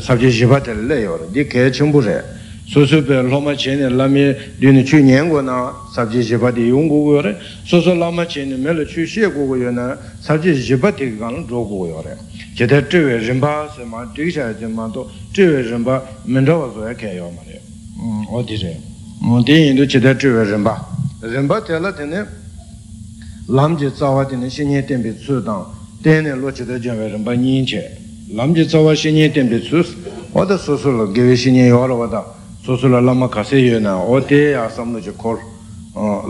sabje shiba tel le yor di kaya chenpo re so pe loma chene lami duni chu nyen go na sabje shiba di yung go go re so lama chene me le chu she go go yo na sabje shiba di lang zho go yo re jeta zhiwe rinpa se ma dik sha jen ma to zhiwe rinpa zhawa zo ya kaya yo ma re o di re di yin do jeta zhiwe rinpa rinpa tela tene lam je tsawa tene shinye tenpi tsu dang tene lo jeta jenwe rinpa nyin che 남지 저와 신이 땜베 수스 어디 소소로 개외 신이 여러와다. 소소로 라마 가세요나. 어디 아삼노지 콜.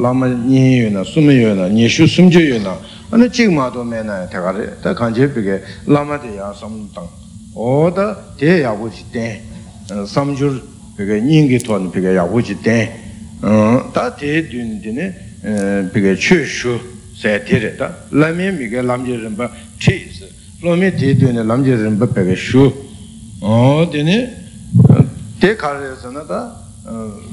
라마 니요나 숨이요나 니슈 숨지요나. 어느 지마도 매나 대가래 다 간제비게. 라마데 야삼당 어다 대야고지 때 삼줄 비게 닝기 돈 비게 야고지 때다 대드는데네 비게 추슈 세테레다. 라면 미게 람제는 바 치즈 lōmi tē tuyō nē lāṃ jē rīmbā pēkē shū tēne tē kā rē sā na tā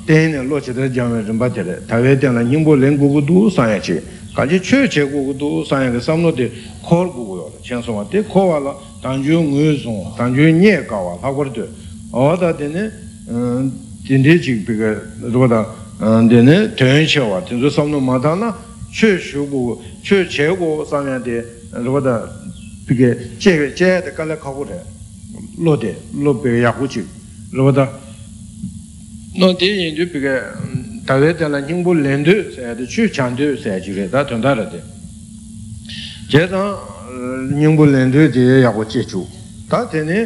tē nē lō chē tā jāng wē rīmbā tē rē tā wē tē nā yīmbō lēng gu gu dū sāyā chē kā chē chē chē gu gu dū sāyā kē sām lō tē khōr gu gu yō rē chēn sō wā tē khō wā lā tāng jū ngū sōng tāng jū nyē kā wā lā kōr tē o tā tēne tēndē chīk pēkē rō tā tēne tēng chē wā tē sō sām lō mā tā na chē shū gu chē chē gu sāyā tē rō tā pīkē chē chē tā kālā kāgu rē lō tē lō pīkē yā hu chī rō tā nō tē yin tū pīkē tā wē tā lā nying bō lēn tū sā yā tē chū chāng tū sā yā chī rē tā tuñ tā rā tē chē tā nying bō lēn tū tē yā hu chē chū tā tē nē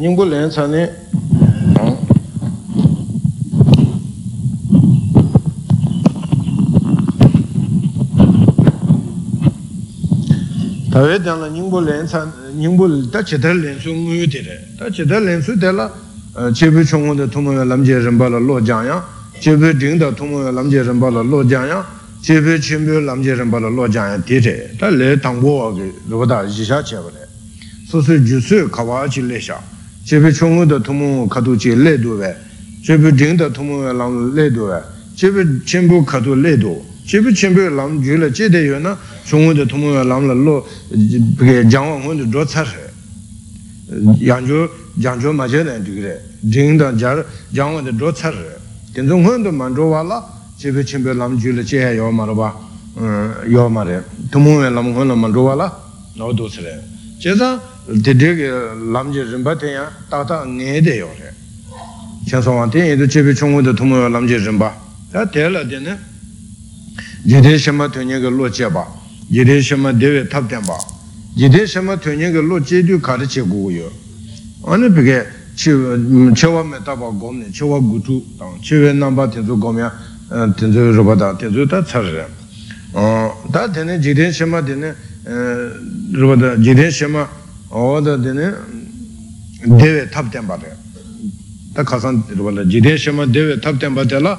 nying bō lēn sā nē dāngla nyingbo lēn sān, nyingbo dā chidā lēn sū ngū tī rē, dā chidā lēn sū tē lā, chibu chōngu dā tūmu ya lam jē rīmbā lā lō jāng yāng, chibu dīng dā tūmu ya lam jē rīmbā lā lō jāng yāng, chibu chīmbu lam jē rīmbā lā lō jāng yāng tī rē, dā lē tāngbō wā kī rūpa dā yī shā chē bā rē, sū sū jū sū kawā chī lē shā, chibu chōngu dā tūmu kato chī lē du wē, chibu dīng dā tūmu ya lam lē du wē, chibu chīmbu kato lē du, chibu chīmbu lam jū lā chē tē yu na, chungwa de tumu ya lam la lo jangwa ngun de zho tsar yangzhu yangzhu ma che dan dhigre jing dan jar jangwa de zho tsar tenzo ngun de man wa la chebe chimbe lam ju le che yo ma rwa yo ma re. Tumu ya lam ngun la man wa la no do sre che za de de lam je rinpa ten ya ta ta nge de yo re. Chen so wang ten yi de chebe chungwa de tumu ya lam je rinpa ta te la de ne jide shema tenye ge lo che ba jide shema dewe tab tenpa jide shema tuññe ke lo che du kari che gu yo ane peke chewa me taba gomne chewa gu tu tang chewe namba tenzu gomya tenzu rupa ta tenzu ta tsar re ta tene jide shema tene rupa ta jide shema oda tene dewe tab tenpa re ta khasan rupa ta jide shema dewe tab tenpa tela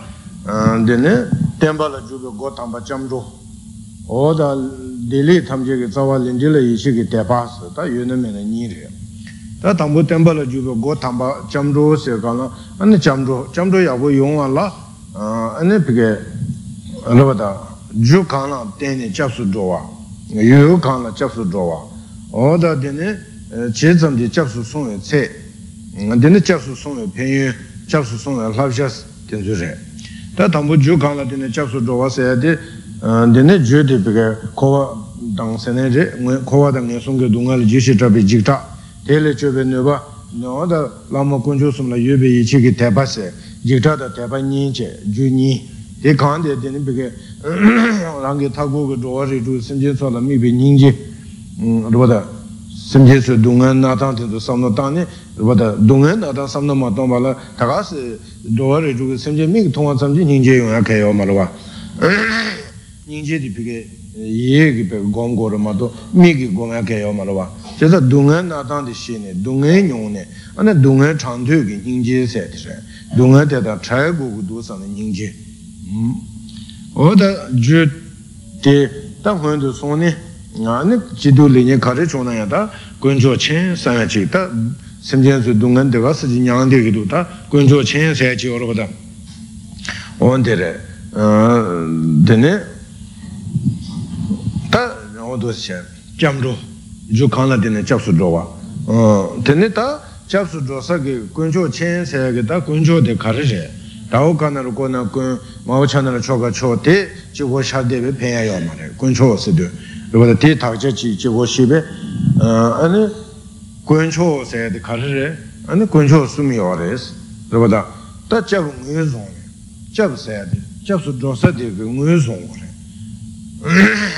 tene tenpa la jube go tamba chamro oda dili tamche ke tsawa linti la ishi ke tepa se ta yu na me na nyi re. Ta tambu tenpa la jupe go tamba chamzho se ka na ane chamzho chamzho yabu yungwa la ane pike raba ta ju ka na teni chapsu zhowa yu ka na chapsu zhowa oda dine che tsam di chapsu songwe tse. Dine chapsu songwe penyu chapsu songwe labshas tenzu re ta tambu ju ka na dine chapsu zhowa se ya di dine jyo di pika kowa dang sene re, kowa dang nga sungke dunga li jishi trabi jikta, tele chobe nyoba, nyo da lama kuncho sumla yobe ichi ki tepa se, jikta da tepa nyi che, ju nyi, di kaan de dine pika rangi thakbo ka dhruwa ri dhru simjen so la mi pi nying ji, rwa da simjen so dunga na tang tindu samno tang ni, rwa da. dunga na tang samno ma tong pa la, taka se dhruwa ri dhru simjen mi ki tongwa samji nying je yung ya kayo ma rwa. nyingje di pike ye ki peke gom go rima to mi ki gom ya kaya ma rwa che sa dunga na tang di shi ne dunga nyong ne ane dunga chang tu ki nyingje se di se. Dunga te ta chai gu gu du sa ne nyingje. O da ju te ta huan tu song ne ngāni jidū līñi kārī chōna ya tā guñchō chēn sāyā chīk tā simchēn sū dūngan dhikā sācī ñāng dhī kidū tā guñchō chēn sāyā chī yorba tā oon tērē tēne tā o dō sī chēn kiam rō jū kāna tēne chab sū rō wā tēne tā chab sū rō sā kī guñchō chēn sāyā kī tā guñchō dhī kārī rē tā o kāna rō kō na guñ mā wā chāna rā chō kā chō tē chī wā shā dhī bē pēyā yā mā rē guñchō sī dhī rupata te takja chi chi go shibe ane guancho sayade karare ane guancho sumi yores rupata ta chab nguyo zongwe chab sayade chab su drosa debe nguyo zongwe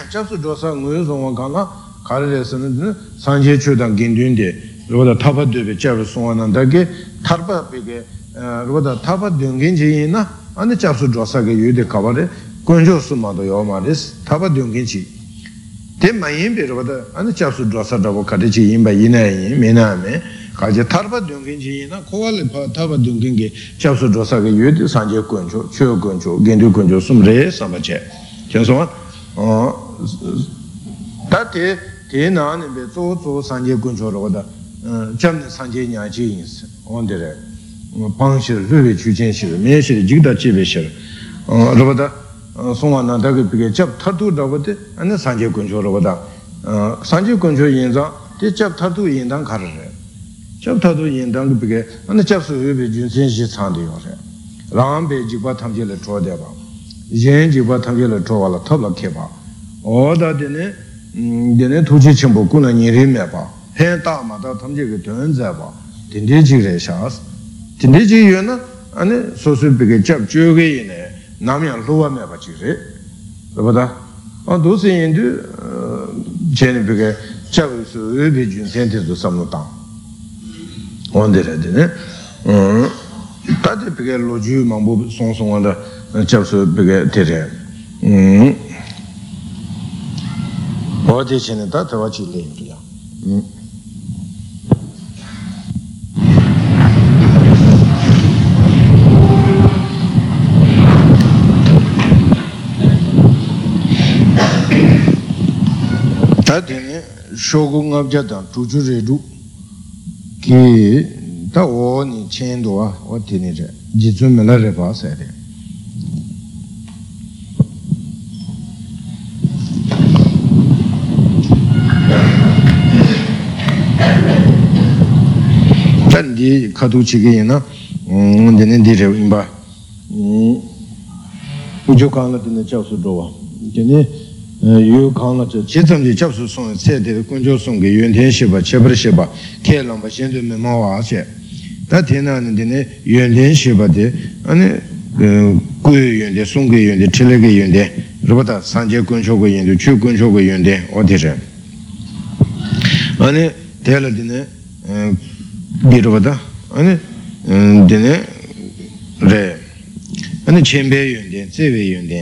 chab su drosa nguyo zongwa kana karare sanadina sanje chodan gendun de rupata taba debe chab songwa nandage tarpa peke rupata taba dungen cheyi na ane chab su drosa ge yude kabare guancho suma do yo mares taba dungen cheyi ten ma yin pe rupata ane chapsu drasa drapa kati chi yin pa yin yin, me na me kaji tarpa dunkin chi yin na kowa le pa tarpa dunkin ki chapsu drasa ki yu di sanje kuncho, chyo kuncho, gendu kuncho sum re samba che. Chen suwa ta te, te na ane pe tso tso sanje kuncho rupata e, cham ne sanje nyan chi yin si, on de re. Pang shir, ruwe chu chen shir, me shir, jikda chi be shir rupata sōngwa nā dāgī pīkē chab thārtū rāpa tē anā sāngyē kuñchō rāpa tā sāngyē kuñchō yīnzāng tē chab thārtū yīndāng khārā rē chab thārtū yīndāng kī pīkē anā chab sū yu bē jūnsēn shī tsāndī yō rē rāng bē jīkpa thāmchē lē chō dē bā yēn jīkpa thāmchē lē chō wā lā thab lā kē bā o dā dēne dēne thūchī chīmbō kū nā nī rī mē bā hēn tā mā tā thāmchē kē tuyōn zā bā dēndē jī rē shās dēndē jī yō na anā sō sū pīkē chab chō kē yī nē 남양 로와메 바치레 그보다. 어 도세인도 제는 그게 자부스 의비준 센터도 삼노다 온데레드네. 음 다들 그게 로주 망보 송송한다. 자부스 그게 데레 음. 어디 전에 다 도와주려 음. Tā tēne shōgu ngāpjā tāng chūchū rē rū kī tā wō nī chēn dō wā tēne rē jī tsū mē lā rē pā sā rē tān dī kātū chī kī na tēne dī rē wīmbā ujō kāng lā tēne chāw sū dō wā tēne yu kāng lā chā chī tsam chī chab su sōng tsē tē kuñ chō sōng kī yuñ tēn shibā chabar shibā kē lāng lāmbā shēn tu mē mā wā chē tā tē nā nē tē nē yuñ tēn shibā tē anē gu yu yuñ tē sōng kī yuñ tē chī lē kī yuñ tē rūpa tā sāng chē kuñ chō kī yuñ tē chū kuñ chō kī yuñ tē o tē chē anē tē lā tē nē bī rūpa tā anē tē nē rē anē chēn bē yuñ tē tsē bē yuñ tē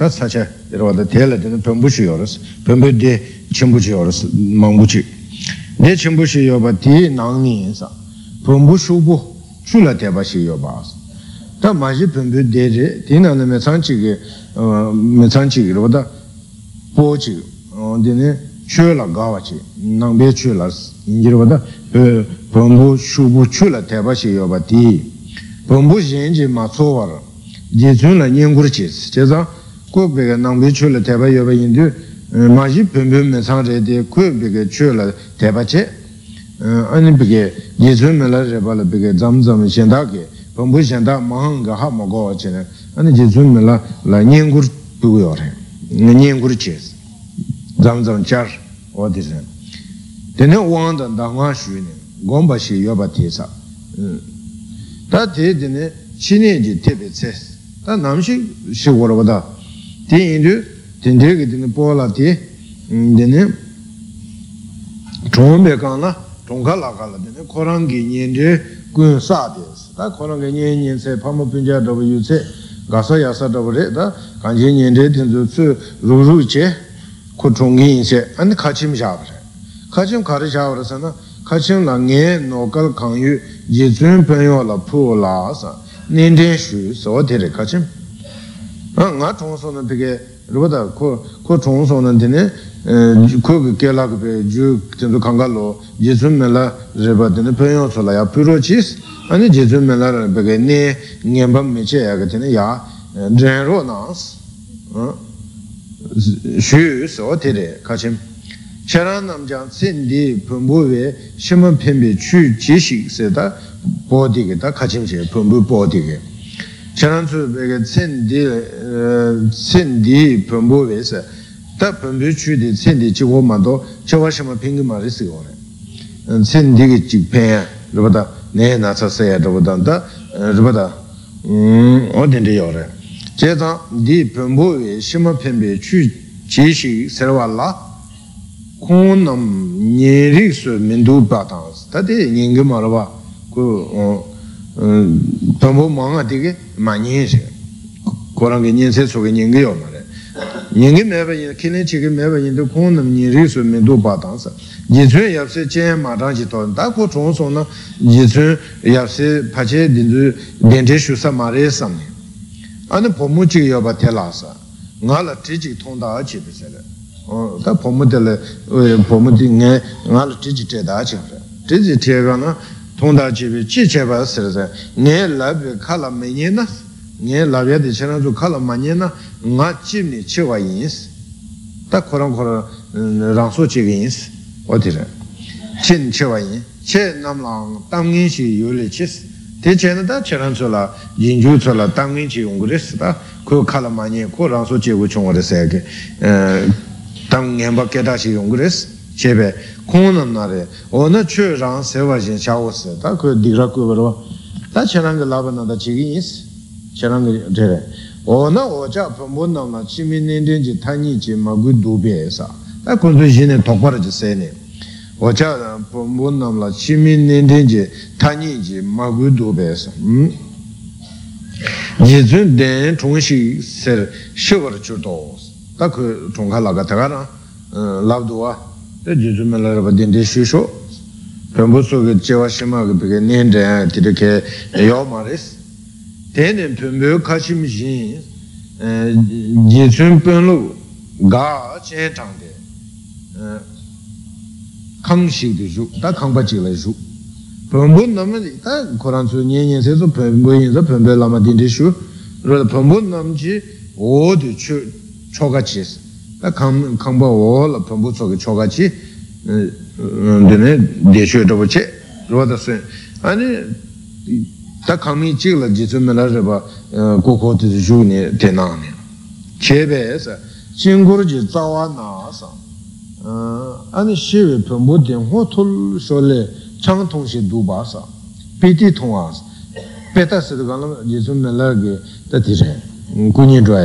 tā nē dē sācā rāwa tā tēla tēne pēmbuchī yorās, pēmbu dē chīmbuchī yorās, māngbūchī. dē chīmbuchī yorba tī nāng nī yīnsā, pēmbu shūbu chūla tēpa shī yorba ās. tā māshī pēmbu dē rē, tī nā nā mē cāng chī kī, mē cāng chī kī rāwa tā pō chī, tēne chūla gāwa chī, nāng bē chūla sī, yīngi rāwa tā pēmbu shūbu chūla tēpa shī yorba tī, pēmbu shīn chī mā tsō wā rā, jī chūla nyēngur chī sī, chē sā, ku bēgā nāngbē chū la tēpa yōpa yīndu mā shī pēmbē mē sāng rē tē ku bēgā chū la tēpa chē la rē pa la bēgā dzam dzam shendā kē pēmbē shendā mā hāng kā hā mā kō wā chē nē la la nyēng gur bēgā yō rē nyēng gur chē dzam dzam chār wā tē sē tēne wāng dā dā ngā shū nē gōng bā shī yōpa tē sā tā tē jī tī yīndu tīndē kī tīndi pōla tī tīndi chōng bē kāng la chōng kā lā kā la tīndi kōrāng kī nyēndē guñ sā tēs tā kōrāng kī nyēn nyēn sē pāma pīñjā dāba yu sē gā sā yā sā dāba rē tā kāng jē nyēndē tīndi tsū rū rū chē kō chōng kī yin sē anī kā chīm shā rē kā chīm kā rī shā rē sā na kachim la nge nokal kangyu jizun penyo la pu la sa nindin shu so tere kachim nga chongso na peke rupata ko chongso na tene ko ke ke la ke ju tenzo kanga lo jizun me la riba tene penyo so la ya puro chis ane jizun me la peke ne ngenpa me che ya ke tene ya ren ro nas shu so tere kachim charan namjang tsendi pumbu we shima pimbi chu jishi se da bodhi ge da kachim che pumbu bodhi ge charan tsu bege tsendi tsendi pumbu we se. Da pumbu chu di tsendi chi go ma do chawa shima pingi ma risi go re. Tsendi ge jik pen rupa da ne na sa se ya rupa da da rupa da o dindi yo re. Che zang di pumbu we shima pimbi chu jishi serwa la kōng nam nye rīk su mīndū bātāns, tā tē nyingi mā rāba, kō pāmbō māngā tī kē mā nying shē, kō rāng kē nying sē sō kē nyingi yō mā rē. Nyingi mē bā yin, kēne chī kē mē bā yin tō kōng nam nye rīk su mīndū bātāns, jī tsū yab sē chēn mā rāng chī tō, tā kō chōng sō na jī tsū yab sē pā chē dīn tū dēn chē shū sā mā rē sā mē. Āni pō mū chī yō bā tē lā sā, ngā lā tī chī tōng tā chī pē sē rē. tā pōmu tēla, pōmu tī ngā, lā tī chī tē tā chī rā. Tī chī tē kā na, chē bā sī sā, lā bī kā lā mē nye na, ngā lā bī tī chē rā sū kā lā mā nye na, ngā chī mī chī wā yin sī. Tā khurā khurā rāng sō chī gā yin sī, wā tī rā. Chī nī chī wā yin, chē yu lī chī sī. Tē chē na tā chē rā sū lā, yin chū sū lā, tām ngī chī yung gu rī sī tā, kō kā lā mā nye, kō rāng sō chī gu chōng wā rī sā kē, tam chebe kong nam na re o na chu rang sewa jin sha wo se ta ku dikra ku barwa ta che rang laba na da chi gi yin che rang re re o na o cha pambu nam na chi mi nen den ji ta ni ji ma gu du be sa ta kun su jin ne tok par ji se ne o cha pambu nam la chi mi nen den ji ta ni ji ma gu du be sa ji zun den chung shi ser shi war chu do tā ku chōngkā lāgā tā kā rā lāb duwa tā jī sū mē lā rā pa dīndē shū shū pēmbū sū kī chē wā shī mā kī pī kē nian dē tī rā kē yō mā rē sī tē nē pēmbū kā shī mī shī jī sū pēn lū gā chē chāng dē kāng shī dī shū tā kāng bā chī lā shū pēmbū nā mā dī tā kōrān sū nian nian sē sū pēmbū yin sā pēmbū lā mā dīndē shū rā pēmbū nā mā chī wō dī chū chogachi tā kāmbā wō lā pāmbū tsōki chogachi dīne dēshū rāba che rō tā sūn āni tā kāmī chīk lā jītsū mē lā rāba kō kō tī shū nī tē nā nī che bē sā chīngur jī tsāwā nā sā āni shīvī pāmbū tīng hō tūl shō lē chāng tōng shī dū bā sā pī tī tōng ā sā pē tā sī tā kā lā jītsū mē lā kī tā tī rē gu nī chua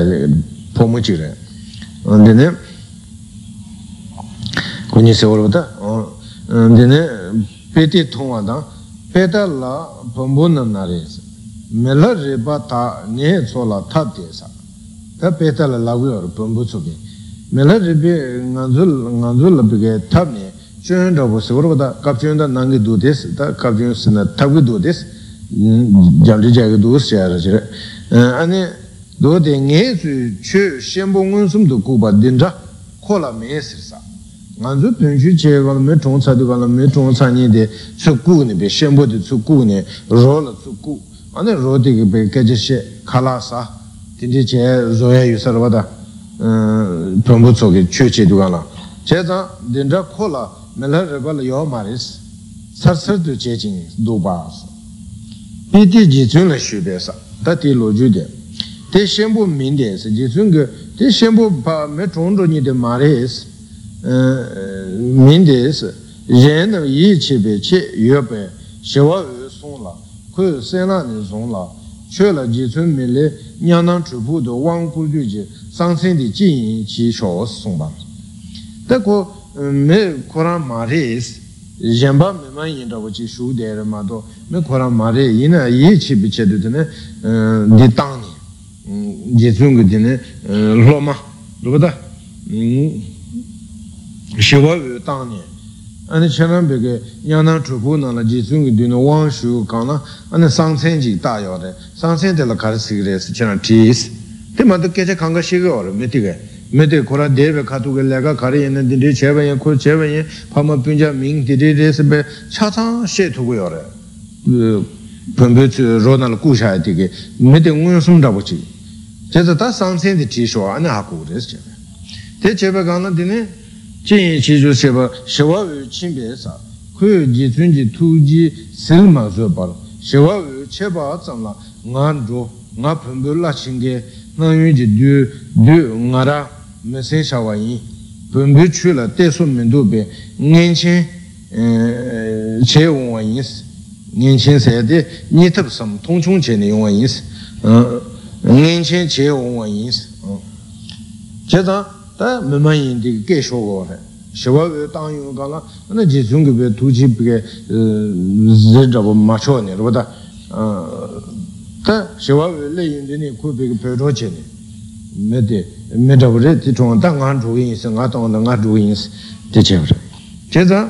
pōmu chī rē dēne kuñi sē wā rō tā dēne pētī tōngwa tā pētā lā pōmbu nā nā rē sā mē lā rē bā tā nē tsō lā tā tē sā tā pētā lā lā gu yā rō pōmbu tsō kē mē lā rē bē ngā dzū lā bē kē tā mē chūyān rā bō sē wā rō tā kāp chūyān tā nāngi dō tē sā tā kāp chūyān sā nā tā gu dō tē sā jāng rī jā gu dō sā yā rā chī rē dō tē ngē sū chū shēmbō ngōn sūm tō kūpa dīndrā kō lā mē sir sā ngā sū pēng shū chē kā lā mē chōng sā tū kā lā mē chōng sā nī tē tsū kū nī bē shēmbō tē tsū kū nī rō lā tsū kū ā nē rō tē kī bē kē chē shē kā lā sā tī tē chē rō yā yu kī chū chē tū kā lā chē tā dīndrā kō lā mē lā rā bā lā yō mā rē sā sar sar tū chē chī dō bā sā pī tī jī tsū lā shū bē sā tā tī lō jū tē tē shenpo min tē sē, jī tsūng kē, tē shenpo pā mē chōng chō nī tē mā rē sē, min tē sē, yēn nā yī chē bē chē yō bē, shē wā yō sōng lā, kō yō sē nā nī sōng lā, chē lā jī tsūng mē lē, nyā nā chū pū tō wāng kū tū jī, sāng sēn tī jī yī chī shō sōng bā. Tā kō mē kō rā mā rē sē, yēn bā mē mā yīn rā wā chī shū dē rā mā tō, 예순 그지네 로마 로다 시와 땅에 아니 천안백에 양나 주부나라 예순 그지네 왕슈 강나 아니 상생지 다요데 상생될 가르스그레스 천안 티스 때마다 계제 강가시가 어려 메티게 메데 코라 데베 카투게 레가 카레 예네 딘데 제베 코 제베 예 파마 푼자 밍 디데데스베 차상 셰 두고요레 그 범베츠 로날 쿠샤 디게 메데 응은 숨다 보지 cheta ta samsen di chi shuwa ane haku res chebe te chebe gana dine chi yin chi ju cheba shewa wu chinpe sa kuyo ji tun ji tu ji sil ma zo pala shewa wu cheba tsamla nga jo te che wongwa yin si ne ngenchen che wongwa yin si che tang ta mima yin di ge sho go re shiwa we tang yung ka la na je zung be tu chi pe zi zhabu ma cho ne rupa ta ta shiwa we le yin di ni ku pe pe ro che ne me de me zhabu re ti chong ta ngan zhu yin si nga tang da nga zhu yin si di che re che tang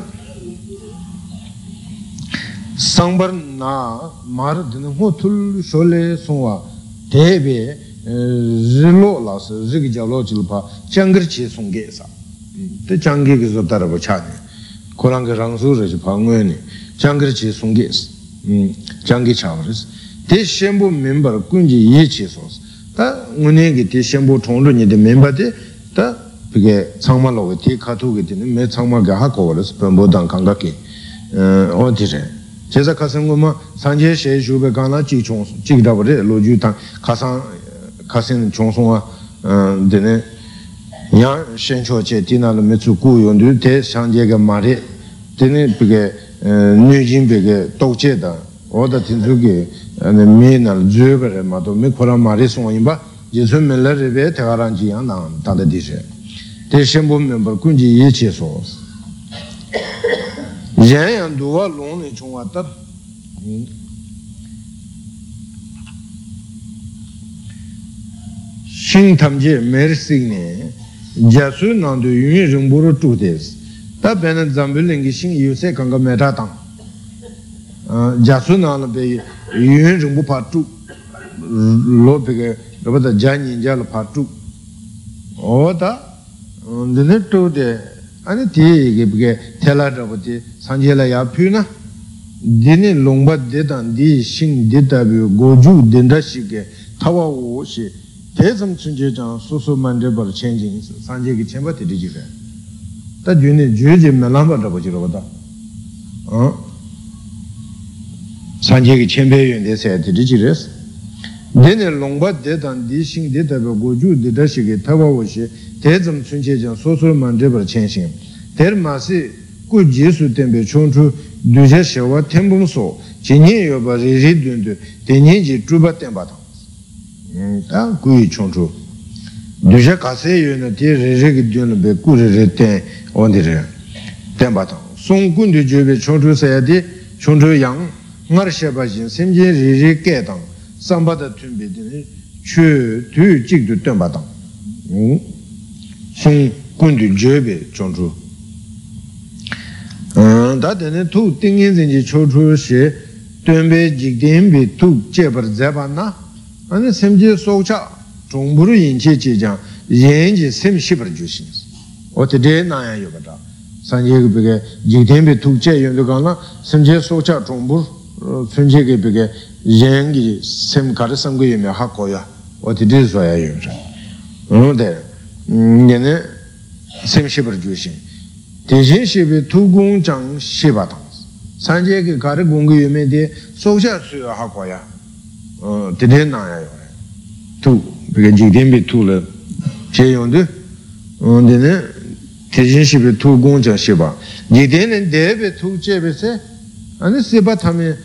sangbar na mar dina ho tul sho le songwa 대비 zilo las zhigi jalo chilpa changar chi sungge sa te changi ki zo chani koranga rangsu raji pa nguwe ni chi sungge sa changi chabar te shenpo mimbar kunji ye chi so ta ngune ki te shenpo chongru ni mimba de ta pige tsangma logo te kato ki me tsangma gaha kowa rasa kanga ki o re chesa kasan goma sanje she shubhe gana chik chonsu, chik dabare lo ju tang kasan, kasan chonsu wa dine yang shen cho che tina lo metsu ku yondu te sanje ga mare dine pige nyu jin pige tok che da oda tinsu ki mi nal zyu bare mato mi kora mare songa inba rebe te karan chi yang nang tanda di she te shenpo membar kunji ye che rē bē tē kā rāng jī yāng nā tā tā tī shē tē shen bō mē bā kūñ jī yē chē sō yāng yāng dū wā lōng nē chōng wā tā shīng tam. Jē mē rē sīng nē jasu nandu yun rinpo ro chuk des ta bena zambu lingi shing yu se kanga meta tang jasu nandu pe yun rinpo pa chuk lo pe ke raba ta jan yin ja la pa chuk o ta dine chuk de ane ti ke pe ke tela raba ti sanje la ya pyu na dine longpa de tang di shing di tabi go ju dinda shi ke tawa wo shi 대섬 춘제장 소소 만들벌 천진 산제기 첨바 드리지래 다 주네 주제 melamba 다 보지로 보다 어 산제기 첨배연 대세 드리지래스 dēne lōngbā dētān dī shīng dē tāpē gōchū dē tā shīgē tāpā wō shē tē tsam tsūn chē chāng sō sō mān dē par chēng shīng tēr mā sī gu jē sū tēmbē chōng chū dū chē shē wā tēmbōng sō chē nyē yō bā rī rī dūn dū tē nyē jī chū bā tāng tā gu yī chōng chū dū chē kā sē yō na tē rī rī kī dūn bē gu rī rī tēng wān dī rī tēmbā tāng sōng gun dū chū bē chōng chū sā yā dī chōng chū yāng ngā rī shē bā jīng sēm jī rī rī kē tāng sāmbātā tūmbē tēne chū tū jīg tū tēmbā tāng sēng kuñdū jēbē chōng chū dā tēne tū tīngiñ zhēngi chō chū shē tūmbē jīg tēmbē tū jēbar zēbā na anē sēm jē sōg chā chōng būru yīn chē chē jāng yēn jē sēm shībar jū shīng o tē tē nā yā yō bā tā sāng jē kē jīg tēmbē tū jē yō lō kāng na sēm jē sōg chā chōng būru sēm yengi sem kari samgu yume hako ya oti di suwa ya yuwa unu de ngene sem shibar ju shin di shin shibi tu gung chang shiba tang. Sanje ki kari gungu yume di soksha suya hako ya di di na ya yuwa tu pika jikden bi tu le. Che yung du di shin shibi tu gung chang shiba. Jikden ne de bi tu che bi se ane siba tami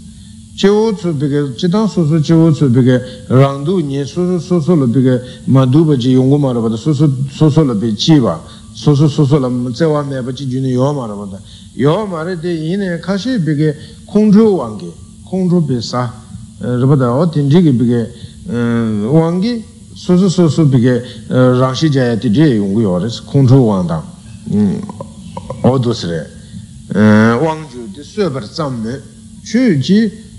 dhaba yuwa chigi ta ye la sha to pa chigi tsewe yuan den ne ane jacho dunpa chenpe ane pige sumpa tu la tuwa pa di yinpa ta ku sung tu la sumpa tu la tuwa pa ne jiwo kanda randu nye ja riga choyo wang ju de shobar tsamme chu je zho nam pu dang rawar da gong ni si jiwo tsu pige jidang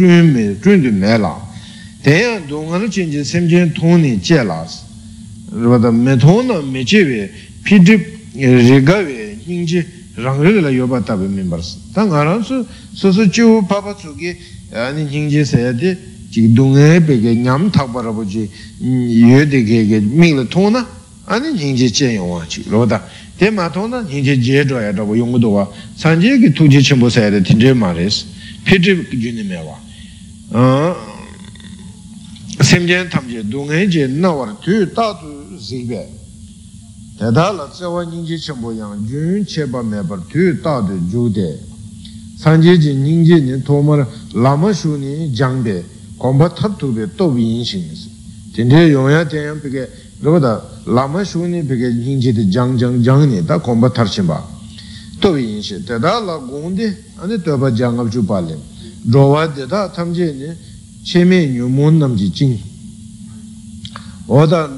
chā tsam yāng pē tū lā pā bā nām yāng yungu mā rē sēm lā nū pa chē yā tē nyungyur chatsam tuji gomba rimu shingni tangwe na dada rangla tsewa tijin chudu nyingji charme pyu she somba shing rangja na rangi rangla tsewa chidara yoba ti sanje ji semje na tsewe chashi tsamlang chun me chun du me la tenyang dunga na chinji semje tongni che la rwada me tong na me che we pidip riga we nyingji rangri la yoba tabi mimbar si ta nga rang su su su chivu papa tsuki nyingji sayade chik dungay peke nyam thakpa rabu chi yode keke mingla thona ane nyingche che yongwa chik roda te ma thona nyingche je dhoya rabu yungu dowa sanje ki tuji chenpo sayada tinje semjen tamje dungay je nawar tu tatu zikbe teta la tsewa nyingche chenpo yang jun cheba mebar tu tatu jude sanje je nyingche ni thomar lama shu ni jangbe gompa tab tukbe tobi yin shing isi tinte yongya tenyang peke rupata lama shuni peke yingchi de jang jang jang ni da gompa tar shimba tobi yin shi teta la gongde ane toba jangab chu pali rowa de da tamche ni cheme nyumun namji jing. Oda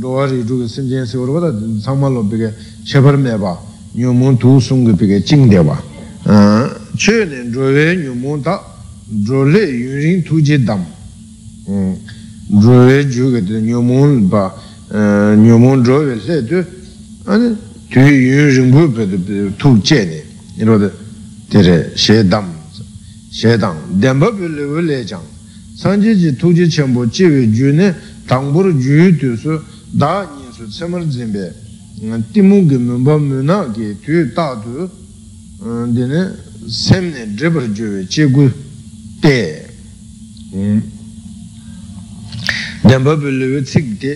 rowa ri ruga simchen se rupata sangma lo peke shebar meba nyumun tu sungu peke jing dewa che ne rowe nyumun da drole yunring tuje dam. Drole juga de nyomon ba nyomon drole le de ane tu yunring bu pe de tu che ne. Iro de tere she dam she dam denpa pe le we le jang sanje ji tuje chenpo che we ju ne dangbur ju tu su da nyi su tsemar zimbe timu ge mumba muna ge tu da tu dine semne dribar ju we che gu te dāmbā pīlīvī tsik te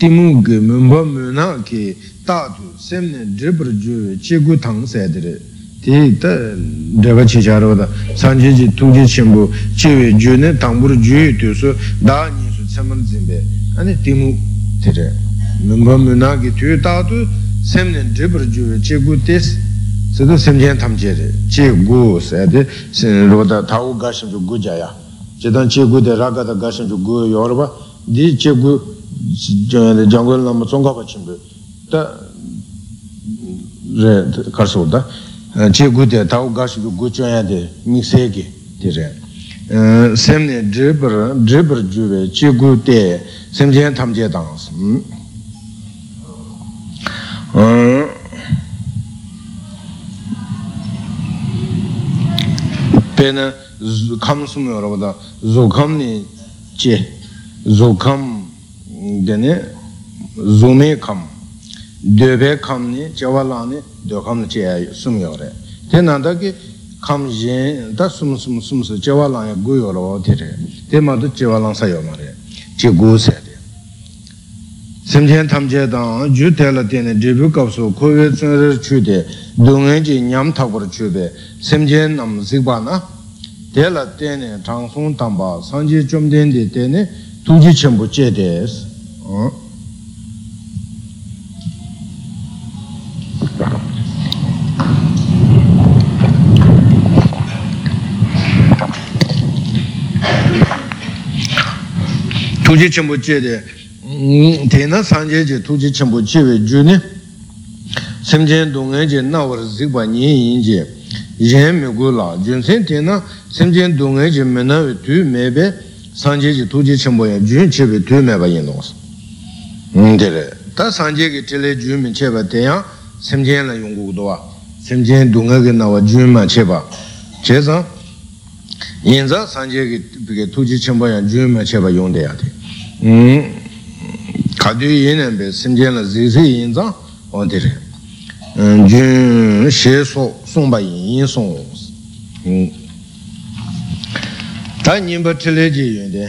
tīmū kī mūmbā mūnā kī tātū sēmne dribar jūvī chī gu tāṅ sēdhiri tī tā dhāpa chī chārvā tā sāñcī chī tūjī chīmbū chī wē jū nē tāṅbūr jū yu tū sū dā nī sū tsaman dzīmbē anī tī mū tī rē mūmbā mū nā kī tū tā tū sēm nē dhīpar jū wē chī gu tēs sī tū sēm chēn tam chē rē chī gu sē tē rō tā tā gu gāshim chū gu jā yā chī tān chī gu tē rā kā tā gāshim chū gu yō rā bā dī chī gu jāngu lā mū tsōng kā bā chīmbē tā rē kār sū tā che gu te tau gashi gu gu choya te mik se ki tere sem ne dribar dribar juwe che gu te sem chen tam che tang pe na kam sum yo rabada zo kam ne che zo kam dene zo me kam. Dēbē kham ni chewa lā ni dōkham ni che sumyo rē tē nāndā ki kham yin tā sum sum sum su chewa lā ya gu yo rā tē rē tē mā tu chewa lā sa yo ma rē che gu sē rē simchen tam che dāng ju tē la tēne dribu kāp su kō wē tsā rē chū tē dōngē jī ñam thak par chū bē simchen nam sikpa na tē la tēne chāng sōng tam pa sāng jī chom tēn tē tēne tū jī chenpo che tēs tuji chenpo che de tena sanje je tuji chenpo che we ju ne semjen dongen je na war zikpa nyi yin je yen me gu la jun sen tena semjen dongen je me na we tu me be sanje je tuji chenpo ya jun che we tu me ba yin dong sa dire ta sanje ke tele ju me che ba tenya semjen la yung gu do wa semjen dongen ke na wa jun ma che ba che zang yin za sanje ke tuji chenpo ya jun ma che ba yung de ya de kadu yin be semjen la zi zi yin zang o dire jun she so song ba yin yin song ta nyingpa tile ji yun de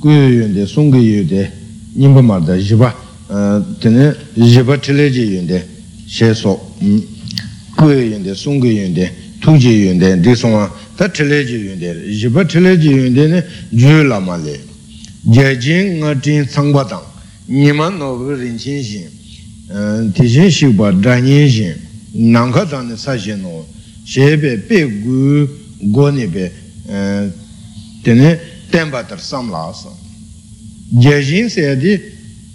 gu yu yun de song gu yu de nyingpa ma da jiba tene jiba tile ji yun de she so gu yu yun de song gu yun de tu ji yun de di song wa ta tile ji yun de jiba tile ji yun de ne ju la ma le je jin nga jin sang ba dang nima no bu rin xin xin ti xin shi ba zhan yin xin nang ka zang ne sa xin no. Xie be be gu go ne be tene tenpa tar sam la sa. Je xin se di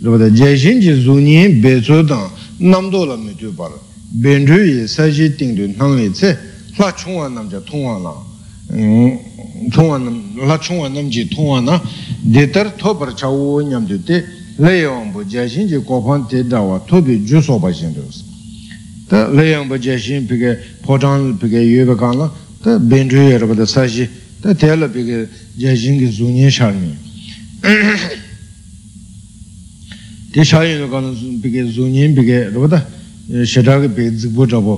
rupata xin ji zu nian be zu dang nam do la me tu par ben zhu yi sa ji ting du nang yi tse la chung wa nam ja la tong wa nam la chung wa nam ji tong wa na de tar to par cha wo nyam du te le yang bu je xin ji ko pan te da wa to bi ju so ba xin du sa ta le yang bu je xin pi ke po chang pi ke yue ba kan ta ben zhu yi rupata sa ji tā tēla pīkē jēshīng kī zūnyē shārmī tē shāyī nō kāna pīkē zūnyē pīkē rōpa tā shirā kī pīkē dzīkbō chāpo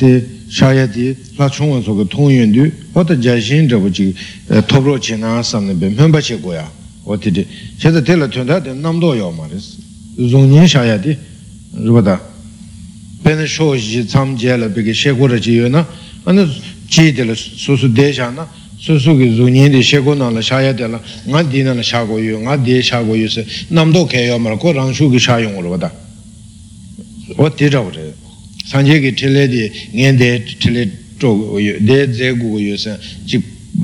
tē shāyā tī lā chōngwa sō kā tōng yuñ tū wā tā jēshīng chāpo chī tōp rō chī nā sām nē pē mhēmbā chē gōyā wā tī tī shē tā tēla tuyān tā tē nām tō yō mā rē sī zūnyē shāyā tī rōpa tā pē nē shō lā rā yō na anā chī tē lā sū sū dē shā yu yu sanje ki tile di ngen de tile zho go yu de ze gu go yu se chi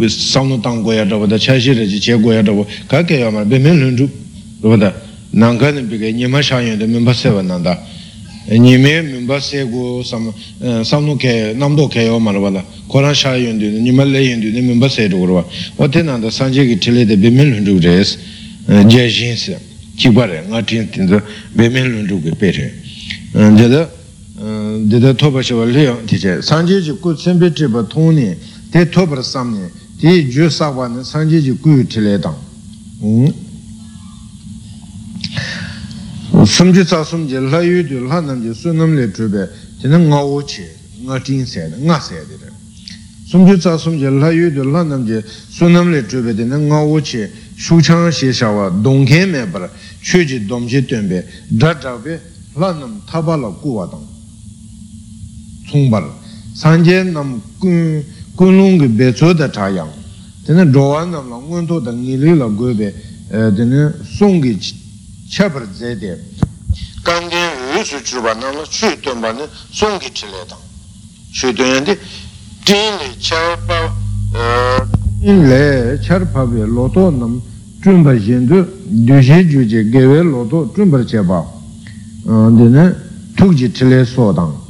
sam nu tang go ya zhaw bada cha shi re chi che go ya zhaw ka ke yo mara be men lun zhu lo bada nang ka ni bi ke nyima sha yung de min pa se wa nang da nyime min pa se go sam sam nu ke namdo ke yo mara bada koran sha yundu, nima le yundu, nima mba se dhukurwa. O te nanda sanje ki tile de bemen lundu res, je shin se, chikwa re, nga tin tinza bemen lundu ki pe re. Deda, deda toba shiwa le yung ti che, sanje ji ku tsenpe chiba tongni, te toba samni, ti ju sakwa ni sanje ji ku yu tile tang. Samji tsa sumji la yu du la nam ji su nam nga wo che, nga tin se, nga se de re. sumju tsa sumje la yu du la nam je sunam le chube de nga wu che shu chang she sha wa dong khen me bar chu ji dom je tuen be dra dra be la nam taba la gu wa dang tsung bar san je nam kun kun lung ge be cho da cha yang tena ro wa nam la ngun to da ngi li la gu be tena sung ge cha bar ze de gang gen wu su chu ba nam la chu tuen ba ne sung ge chi le dang chu tuen yan de dīngi chārpa dīngi chārpa bē lōtō nam chūmba shindu dūshī jūjī gēwē lōtō chūmba chēpa dīne tūkjī chilē sōdāng yēn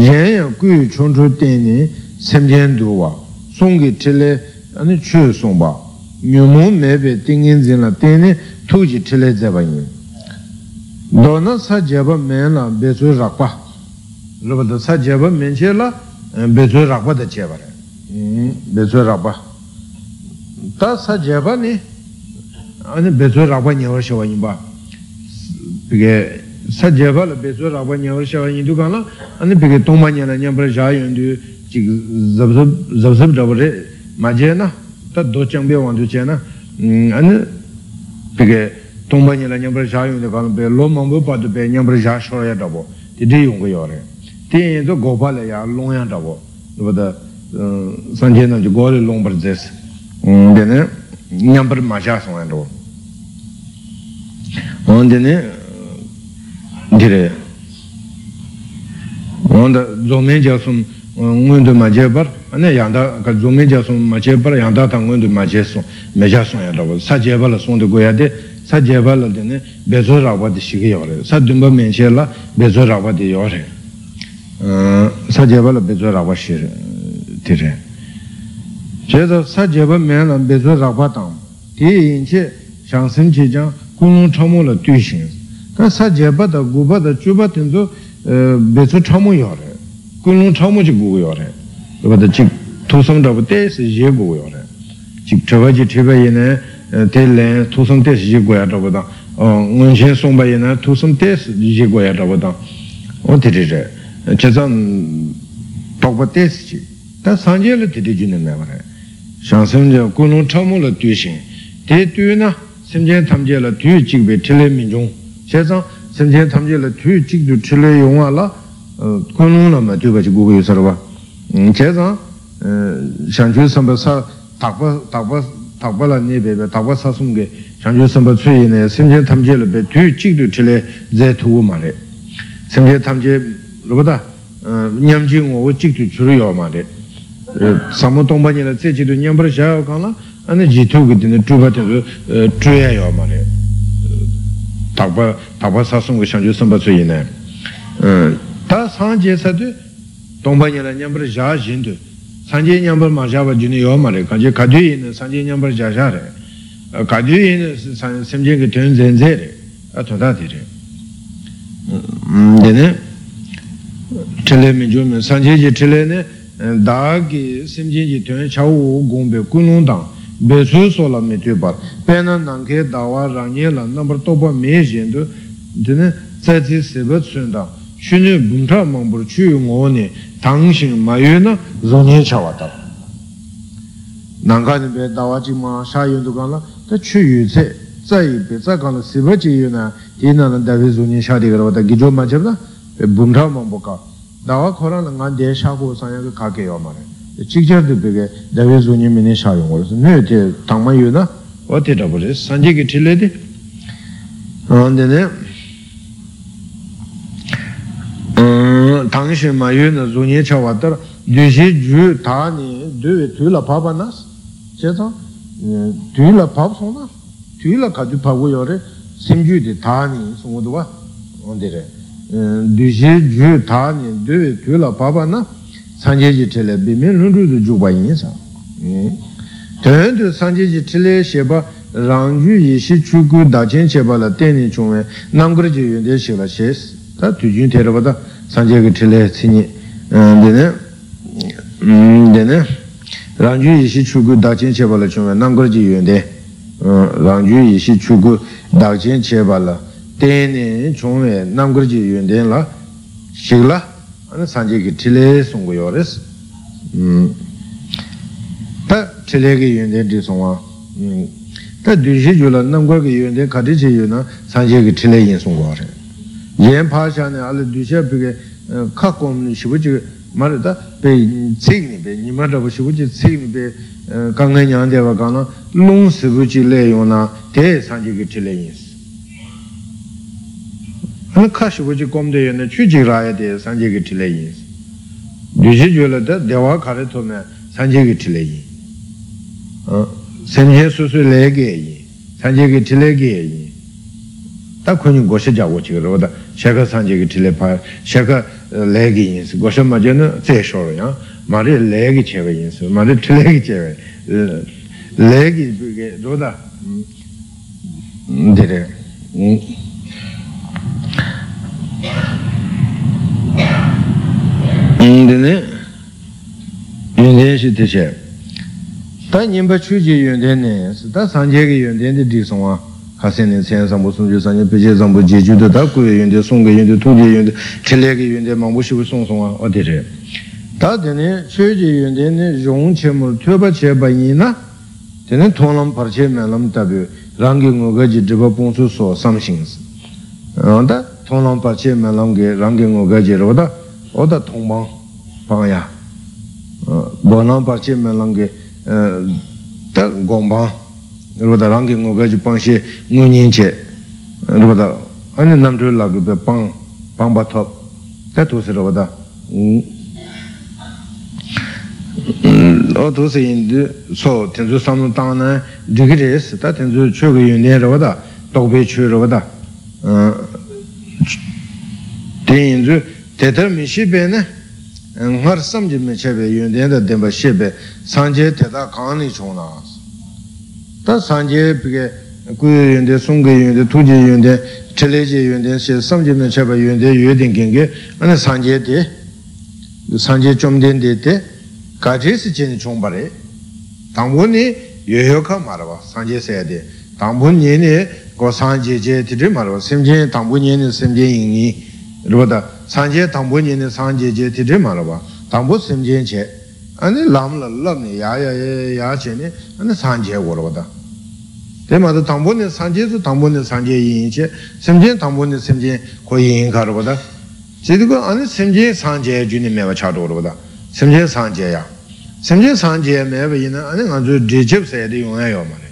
yā kūyū chōnchū dīngi semjian dūwa sōngi chilē ane chū sōngba nyūmū mē bē dīngi zīna dīngi tūkjī chilē dzēba yin. Dōna sā jēba mēn la rākpa rūpa dā sā jēba mēn chē la bezo rakpa da cheba re. Bezo rakpa ta sa jeba ni ane bezo rakpa nyawar shewa yinpa pige sa jeba la bezo rakpa nyawar shewa yindu ka la ane pige tongpa nyala nyambara sha yundu chik zabzab jabar re ma je na ta do changbe wandu che na. Ane pige tongpa nyala nyambara sha yundu ka la pe lo mambu padu pe nyambara sha shoraya jabo di di yungu yore. Ten to gopa le ya long yang tabo wada san chen nam chi go le long par zes. Dene nyam par ma sha song yang tabo on dene dire. Onda zomen ja sum ma je ane yangda ka zumi ja ma je bar yangda ta ngundu ma je me ja sung ya sa je bar la sung de sa je bar la de ne shige yo re sa men che la bezo rawa de yo re sa je bar la bezo rawa shi de re che da sa je bar men la bezo rawa tang di yin che shang sen jang kunlong chamu la xin ka sa je bar da gu bar da ju bar ten zo bezo chamu yo re kunlong chamu chi gu yo re wada chik tusam dhapu te si ye gu yo re chik chaba chi chiba ye ne te len tusam te si ye gu dang ngun shen songpa ye ne tusam te si ye gu ya dhapu dang o te re che zang tokpa te si chi ta sanje le te te ju ne me wa re shang sem je kunlong chamu la tu shin te tu na sem jen tam je la tu chik be chile min chung che zang sem jen tam je la tu chik du chile yung wa la kunlong la ma tu ba chi gu gu yu sarwa che zang shang chu samba sa takpa takpa takpa la ne be be takpa sa sum ge shang chu samba tsui yi ne sem jen tam je la be tu chik du chile ze tu wu ma re sem jen tam je rupa da nyam ji ngo wu chik du churu yo ma re samu tongpa ni la tse chi du nyam par sha yo ka la ane ji tu ge dine tu pa ten su tu ya yo ma re takpa takpa sa sum ge shang chu samba tsui yi ne. Ta sang je sa du tongpa nyala nyambar jha jindu sanje nyambar ma jha wa jini yo ma re kanje kadyu yin sanje nyambar jha jha re. Kadyu yin semje ke tuen zen ze re a toda di re. Dine chile mi ju mi sanje ji chile ne da ki semje ji tuen cha wu gongbe kunlong dang besu so la me tu par. Pena nangke dawa rangye la nambar topa me jendu dine tsati seba tsunda. Shuni bunta mambur chuyu ngo ne. Tangshin mayu na zonye chawa tab nangka nipe dawa chi ma sha yundu kanla ta chuyu tse tsayi pe tsa kanla seba chi yu na. Ina na davi zonye sha di karwa ta gijo ma chebna bunta mambur ka. Dawa khora la ngan de sha ku sanya ka kake yo ma re chikchar dhubhiga dhawe zunyi mini shayungo resu nyo te tangma yu na o te dhabu resu sanje ki chile di ande ne tangi shi ma yu na zunyi cha watar dushi ju ta ni duwe tu la papa nas che tang tu la pap song na tu la ka ju pa gu yo re sim ju di ta ni song duwa ande re dushi ju ta ni duwe tu la papa nas sanje ji chile bime lundu du jubwa yin sa ten tu sanje ji chile sheba rangyu yi shi chugu dachen sheba la teni chungwe namgur ji yun de sheba shes ta tu jun terwa da sanje ji chile tsini dene dene rangyu yi shi chugu dachen sheba la chungwe namgur ji yun de rangyu yi shi chugu dachen sheba la teni chungwe namgur ji yun de la shik la ane sanje ki tile sungu yores mm, ta tile ki yunden di sungwa mm, ta dushi ju la namgwa ki yunden kati chi yu na sanje ki tile yin sungwa re. Yen pa sha ne ala dushi ya pike eh, ka kom ni shibu chi mara ta pe tsik ni pe nima tabu shibu chi tsik ni pe eh, kange nyan dewa ka na lung shibu chi le yu na te sanje ki tile yin si ana ka shibu chi kom de yung na chu chi raya de sanji ki le yin si ju la da dewa ka re to me sanji ki le yin sanji su su le ge yin sanji ki le ge yin 다 kunyi goshe jago chiga rwa da shaka sanje ki tile pa shaka legi yinsi goshe ma jana tse shoro ya ma ri legi chewe yinsi ma ri tile ki chewe legi rwa da dire yungdini yungdini shiti che ta nyingpa chuji yungdini ta sanjegi yungdini di songwa kasini sen sambu sungju sanyi peche sambu jeju da ta kuya yungdini songga yungdini tuji yungdini chilegi yungdini mambu shibu song songwa odi re ta dini chuji yungdini yung che mur tuyoba che ba yi na dini tonglam parche melam tabi rangi ngoga ji driba pongsu so samshings ta tonglam parche melam ge rangi ngoga ji roda oda tongbang pāyā bōnāṁ pārchē mē lāṅgē tā gōṅbāṁ rūpa rāṅgē ngō gāchū pāṅshē ngū nyēn chē rūpa tā āni nām chū lā kū pē pāṅ pāṅ bā thop tā tū sī rūpa tā o tū sī yin dū sō tēn sū tāṅ nā dū kī tā tēn chū kī yun nē rūpa tā tōk pē chū rūpa tā tēn yin tētā mī shī nā ngār samjī mē chēbē yuñdēn dā dēmbā shēbē sāngjē tētā kāni chōnā sā tā sāngjē pīkē kūyō yuñdē, sūṅgē yuñdē, tūjē yuñdē, chēlējē yuñdē shē samjī mē chēbē yuñdē yuñdēn kēngē anā sāngjē tē sāngjē chōmdēn tē tē kāchē sī chēni chōngbā rē tāmbū nē yuhyō kā mā rā bā sāngjē sē tē tāmbū nē nē kō sāngjē chē tē rē mā rā bā sēmjē tāmbū nē nē sēmjē yīng nī rō tā 산제세야 돼 당분 얘네 고 산제제 들이 말아봐 심제 당분 얘네 심제 인이 그러다 산제 당분 얘네 산제제 들이 말아봐 당분 심제체 아니 람라 람네 야야야 야체네 아니 산제 오러다 대마도 당분이 산제도 당분이 산제 인이체 심제 당분이 심제 고인 가러보다 지금 아니 심제 산제 주니 매와 차도 오러보다 semje sanje ya semje sanje me ba yin ane nga zu dijib se de yung ya ma le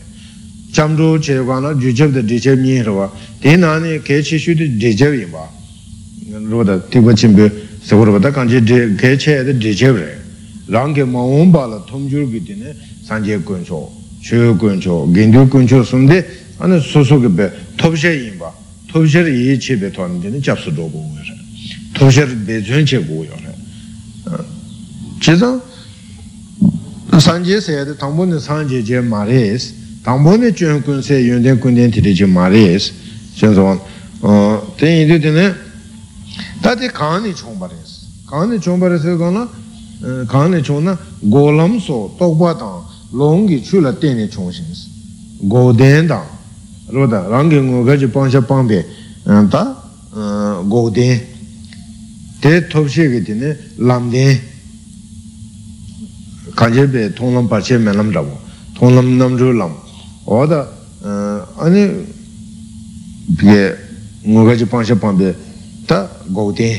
cham zu che kwa na dijib de dijib mi ro wa de na ne ke chi shu de dijib yin ba ro da ti ba chim be se ro ba 로다 tīpa chīmbi sakura bata kāñcī gāi chāyā dā dhī chēb rē rāngi mā wōmbā la tōmchūr gī tī nē sāñcē kuñchō, chūyō kuñchō, gīndū kuñchō sumdī anā sūsū gī bē tōpshē yīmbā tōpshē rī yī chī bē tōni tī nē chāp sū rō gu gu rē tōpshē rī bē chūyō chē gu yō rē chī sāng sāñcē sāyā dā tāmbō nē sāñcē chē mā rē yīs tāmbō nē chūyō kuñ sē yuñ tēn kuñ tēn tī rī chē mā rē yīs chē sō ten yī tī tī nē tati kāni chōngpa rēs kāni chōngpa rēs kā na kāni chōng na gōlam sō tōkpa tāng lōngi chūla tēne chōng shēs gōdēn tāng rōdā rāngi ngō gāchī pāngshā pāngbē tā gōdēn tē tōpshē kī tēne be kāñchē bē tōnglam pārshē mē lam rābu tōnglam nam chū lam. Wādā ani ngō gāchī pāngshā pāngbē tā gōdēn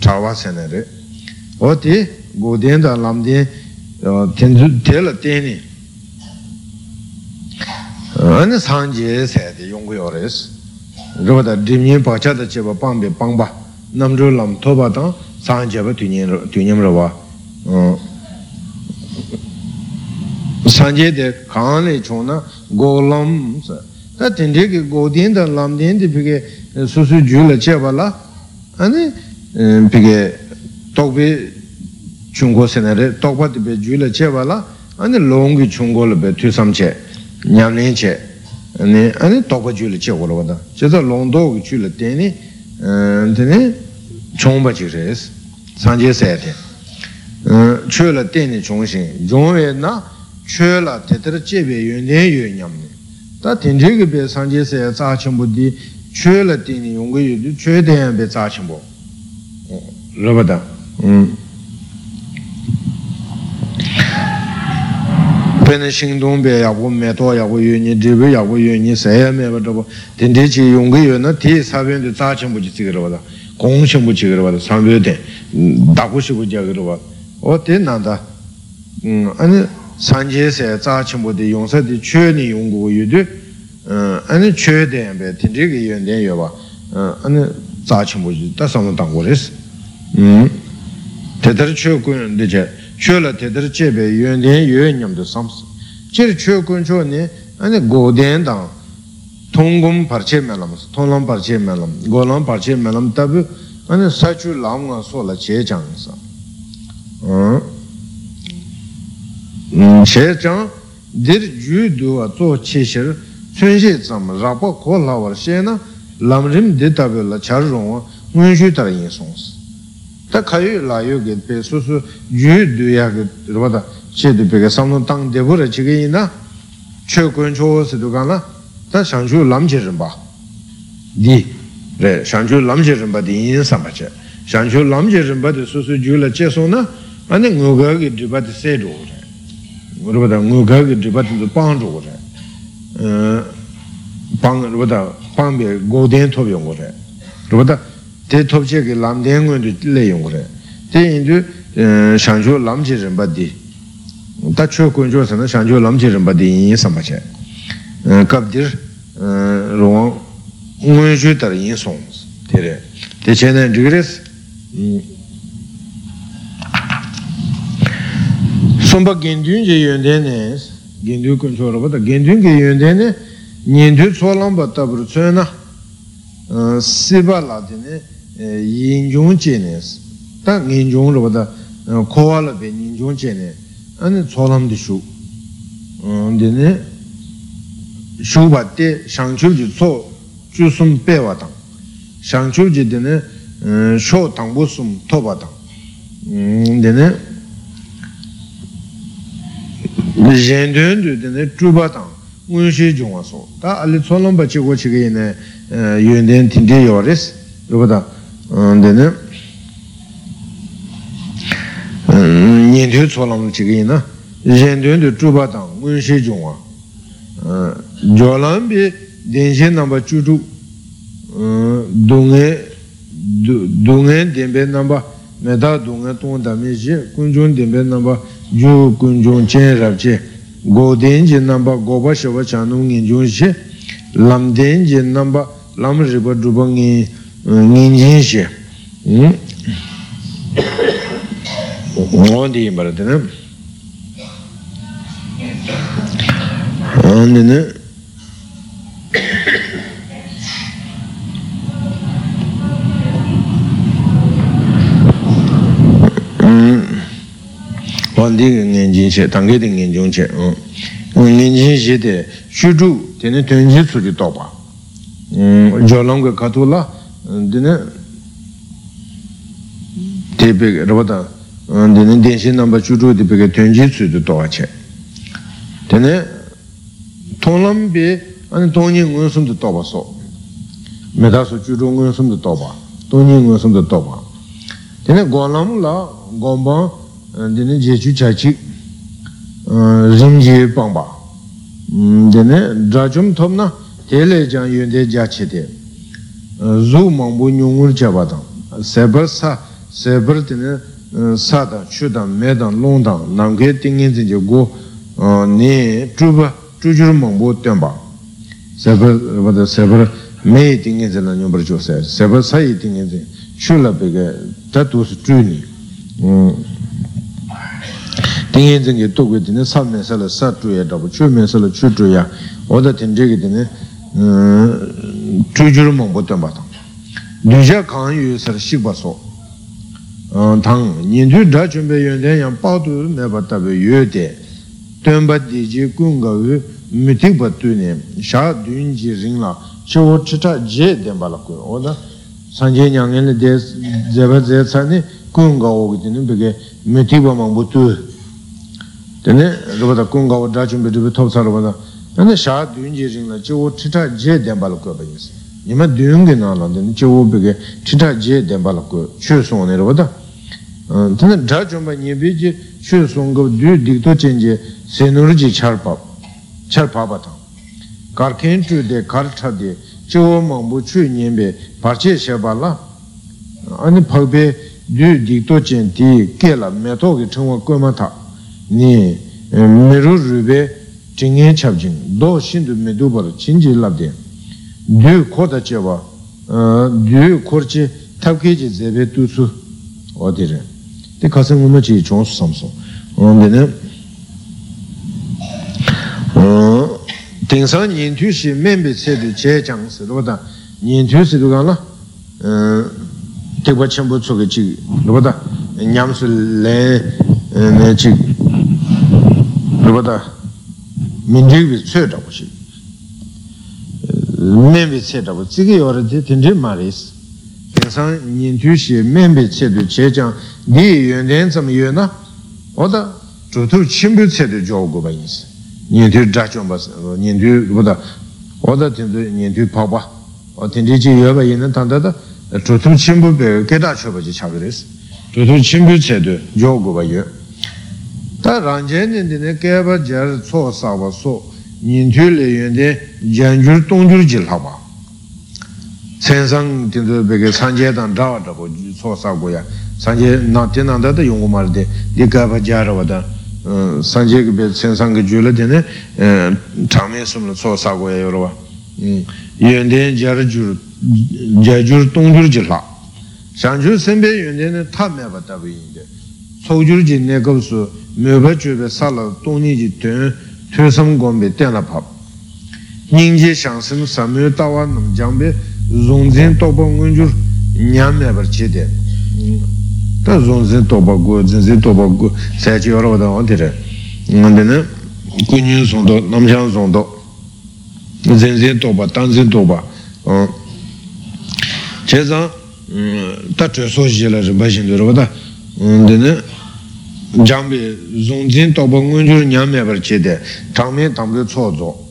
chāvā sēnē rē o tē gōdēn tā lāmdēn tēnzū tēla tēnī anī sāngjē sēdē yōngu yō rēs rō tā dhīmyēn pāchā tā chēpa pāmbē pāngbā nam rō lām tōpa tāng sāngjē pa tūnyēm rō wā sāngjē tē kāng lē chōng na gō lām tā tēndē kī gōdēn tā lāmdēn tē pī kē sūsū jū lā chēpa lā 아니 산제 세데 용고요레스 그러다 드미 바차다 제바 방베 방바 남주람 토바다 산제바 뒤님 뒤님으로 어 sanje de kaan le chong na go lam sa ta tende ki go den da lam den de pike su su ju la che pa la ane pike tokpe chungo se na re tokpa de pe ju la che pa la ane long ki chungo la pe tu sam che nyam len che ane ane tokpa ju la che go la wada che sa long do ki ju la teni teni chong pa chik re es sanje se te chö la teni chong shin yong we na chö la tetra chebe yun den yun nyam ne ta tenche ge be sanje se ya tsa chenpo di chö la teni yungu yudu chö ten pe tsa chimbo raba da pena shingdung pe yaku me to yaku yu ni dribu yaku yu ni saya me pa tabo ten te chi yungu yu na ti sabyon de tsa chimbo chi tsiga raba da gong chimbo chi raba da sambyo ten daku shibu jaga raba o ten nanda ane sanje se tsa chimbo de yungsa de chö ni yungu yudu āni chū dēn bē, tīndrī kī yuñ dēn yuwa, āni tsā chīmbu jī, tā sāma tāng gu rēs. Tētari chū kuñ dē chē, chū la tētari chē bē yuñ dēn yuñ ñam dē sāms. Chē rī chū kuñ chū nē, āni gō dēn tāng, tōng gōm pār chē mē lam, tōng lam pār chē mē lam, gō lam pār chē mē lam, tabi āni sā chū lām ngā sō la chē chāng sā. Chē chāng, dēr jū duwa tsō chē shir, chun she tsam rāpa ko la war she na lam rim di tabi la char rungwa ngun shu tar yin song si ta kayu la yu ge pe su su ju du ya ge rwa da che du pe ge sam nu tang de bu ra chi ge yin na che kun cho si du ka na ta shang chu lam che rin ba. Di re shang chu lam che rin ba di yin sam pa che. Shang chu lam che rin ba di su su ju la che song na ane ngu ga ge di ba di se du re. Rūpa ngū kā kī dhīpa tīndu pāṅ chū gu rē pāṅ rūpa pāṅ bē gōdēn tōp yōngu rē rūpa tē tōp chē kī lām dēng guñ tu lē yōngu rē tē yīn tu shāngchū lām chē rīmbā dī tā chū guñ chū sā na shāngchū lām chē rīmbā dī yīn sāmbā chē eh, kāp dhīr eh, rōng guñ chū tar yīn sōng tē rē tē chē nā rīg mm. rē sōmbā gīn dūñ chē yōn dēn nē sā gendun kun chora bata gendun ge yunden ne nyendu tsolamba tabru tsoy na. Siba la dine yinjung che ne. Ta ngenjung ro bata kowa la be yinjung che ne. Ane tsolam di shu. Dine shu ba te shangchu ji tso chu sum pe wa tang. Shangchu ji dine sho tangbu sum to ba tang. Dine zhendun du dine zhuba tang ngun shi jungwa so ta ali tsolomba chi go chi gayi ne yun den tinte yo res rupa ta dine nyen tu tsolomba chi gayi na zhendun du zhuba tang ngun shi jungwa jolam bi den shen namba chu chu dungen dungen denbe namba meda dungen tong dami shi kun chung denbe namba chung yu kunjung chen rabche goden je namba goba shaba chanum ngin jung she lamden je namba lam riba drupa ngin eh, ngin she hmm? ngondi imbara dina andina mm ngān jīn shē, tāngi dī ngān jōng shē, ngān jīn shē dē, shū chū, tēne tuñ jī tsū jī tō pā, jō lōng kā kā tū lā, tēne, tē pē kā rāba tā, tēne dēn shē nāmbā shū chū tē pē kā tuñ jī tsū jī tō wā chē, tēne, tōng lām bē, āni tōng jī ngō sum tē tō pā sō, mē tā sō chū chū ngō sum tē tō pā, tōng jī ngō sum tē tō pā, tēne gō lām lā, gō mbāng, dine jechu chachi rinji pangpa dine drachum thomna tele jang yunde jachi de zu mangbu nyungur chaba tang sebar sa sebar dine sa dang chu dang me dang long dang namke tingin zin je go ne chuba chujur mangbu tenpa sebar wada sebar me tingin zin la nyumbar cho se sebar sa yi tingin zin chu la peke tatu su chu ni tingyen zingi tukwe dine sa me sa la sa chu ya dhabu, chu me sa la chu chu ya, oda tenze ki dine chu juru mongpo tenpa tang. Duja kaan yu sar shikpa so. Tang, nintu dha chunpe yun ten yang pa tu me pa tabi yu de, tenpa di ji kunga yu mitik pa tu ne, sha dun ji ring la, chi wo chi cha je tenpa la kuya, oda sanje nyangen le de zeba ze tsa ne, kunga ogi dine peke mitik pa mongpo tu tene rupata kunga wa drachumbe rupi topsa rupata tene shaa duyunji ringla chi wo chita je denpa la kuwa pa yinsi nima duyungi na la tene chi wo peke chita je denpa la kuwa chu song ne rupata tene drachumba nyebi ji chu song ka du dikto chenje senur ji char pa pa pa kar ken chu de kar cha de chi wo mangbu chu nyembe parche sheba la. Ane pakpe du dikto chen ti ke la me to ki chungwa kuwa ma ta ni miru rūpe tīngiñ chabjiñ dō shindu midu bar chinji labde dū kota chewa dū korchi tabke je zebe tūsu odire di kasa nguma chi chonsu samso dine tingsa nyintu shi menbe tsedu che chang si rupata nyintu si duka la tekpa chenpo tsoke chi rupata nyamsu le chi rupata minjigvi tsue dhapu shi menbi tse dhapu tsigi yore di tenze ma res tensang nintu shi menbi tse du che chang di yun ten tsam yun na oda chutu chimbu tse du jo gu ba yin si nintu dhachon ba nintu rupata oda tenze nintu pa pa o tenze chi yo ba yin na tanda da chutu chimbu pe keda cho ba chi chabi res chutu chimbu tse du jo gu ba yun tā rāñcē nindinē kēpa jār tsō sāwa sō nintū lē yuñdē jāngyūr tōngyūr jī lhāpa sēnsāng tīndō bēkē sāñcē tāng rāwa rāpa tsō sāwa ya sāñcē nā tē nā tā tā yungu mā rā tē dē kēpa jār wā tā sāñcē kē bē sēnsāng kē jū lā tēne chāngmē sūm lā tsō sāwa ya yorwa yuñdē jār jūr jājūr tōngyūr jī lhā. Shāngchū sēmbē yuñdē nē tā mē bā tā bē yuñdē tsōgyūr jī nē kāp sū myoba chöbe sala tongni ji tön tösam gombe tenla pap nyingje shangsim samyo tawa nam jangbe zongzen toba ngunjur nyame bar chede ta zongzen toba go zinzen toba go sachi yoro wada ontere ngande ne kunyun sondo namchang sondo zinzen toba tanzen toba che zang ta chö so shi la rinpa shin dhuru wada dine jambi zongzin toba ngunjur nyame bar che de tangme tangbe tso zo.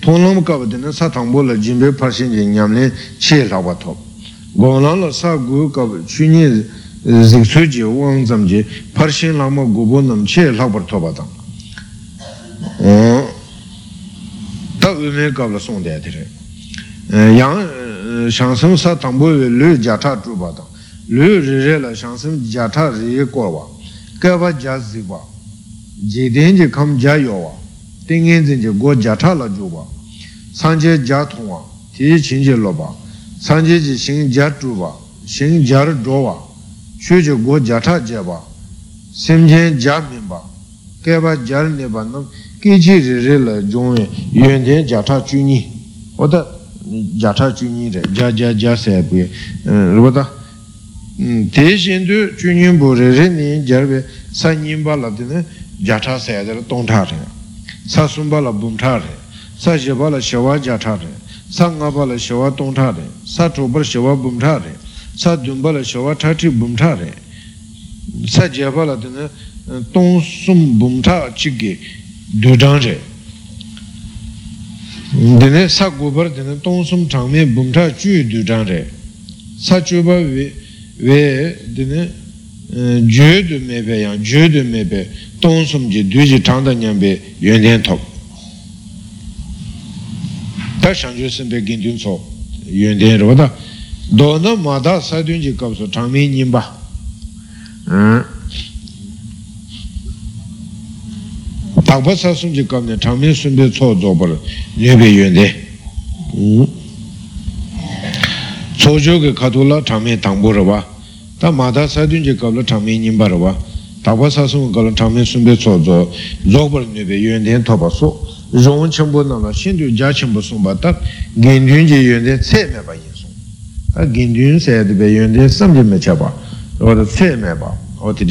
Tong lam kaba dine sa tangbo la jimbe par shin je nyamle che lakwa top gong lang la sa gu kaba chunye zik su je wang zam je par shin lama gubo nam che lakbar toba tang. Ta ume kaba la song de tere yang shāngsāṃ sā tāṃbō wē lū jātā chūpa tāṃ lū rī rē lā shāngsāṃ jātā rī kō wā jī tēn jī kham jā yō wā tēngēn zin jī gō jātā lā chū wā sāng jē jā tōng wā tī jī chīng jī lō wā sāng jē jī shīng jā chū wā shīng jā rī chō wā shū jī gō jātā jā wā sīm jēn jā mīn wā kāpa jā rī nē bā nām kī chī rī rē lā jōng yuñ tēn jātā chū nī wā tā jātā chūnyī rē, jā jā jā sē bē, rūpa tā, tē shēn tū chūnyī bō rē rē nī jā rē bē, sā nyī mbā lā tē nē, jātā sē rē tōng tā rē, sā sūm bā lā bōm tā rē, sā shē bā lā shawā jātā rē, sā ngā bā lā shawā tōng tā rē, sā chō bā lā shawā bōm tā rē, sā dūm bā lā shawā tā tī bōm tā rē, sā jā bā lā tē nē, tōng sūm bōm tā chī kē, dō jāng rē, dine sa gubar dine tongsum changme bumta ju du zhang re sa chuba we we dine ju du mebe yang ju du mebe tongsum ji du ji changda nyambe yuan dian tok ta shang ju simbe gin dun so yuan dian ro da do na ma da sa dun ji kab so changme chō kē kato bā tā mātā sādun jī kāp lā chāngmē nyīmbā rā bā dākpa sāsum kā lā chāngmē sūmbē tsō dzō dzōpa rā nyōbē yuandē tōpa sō rōng chāmbō nā lā shīndu jā chāmbō sōmbā tā gīndūn jī yuandē tsē mē bā yin sō tā gīndūn sē dī bē yuandē sām jī mē chā bā rō tā tsē mē bā o tī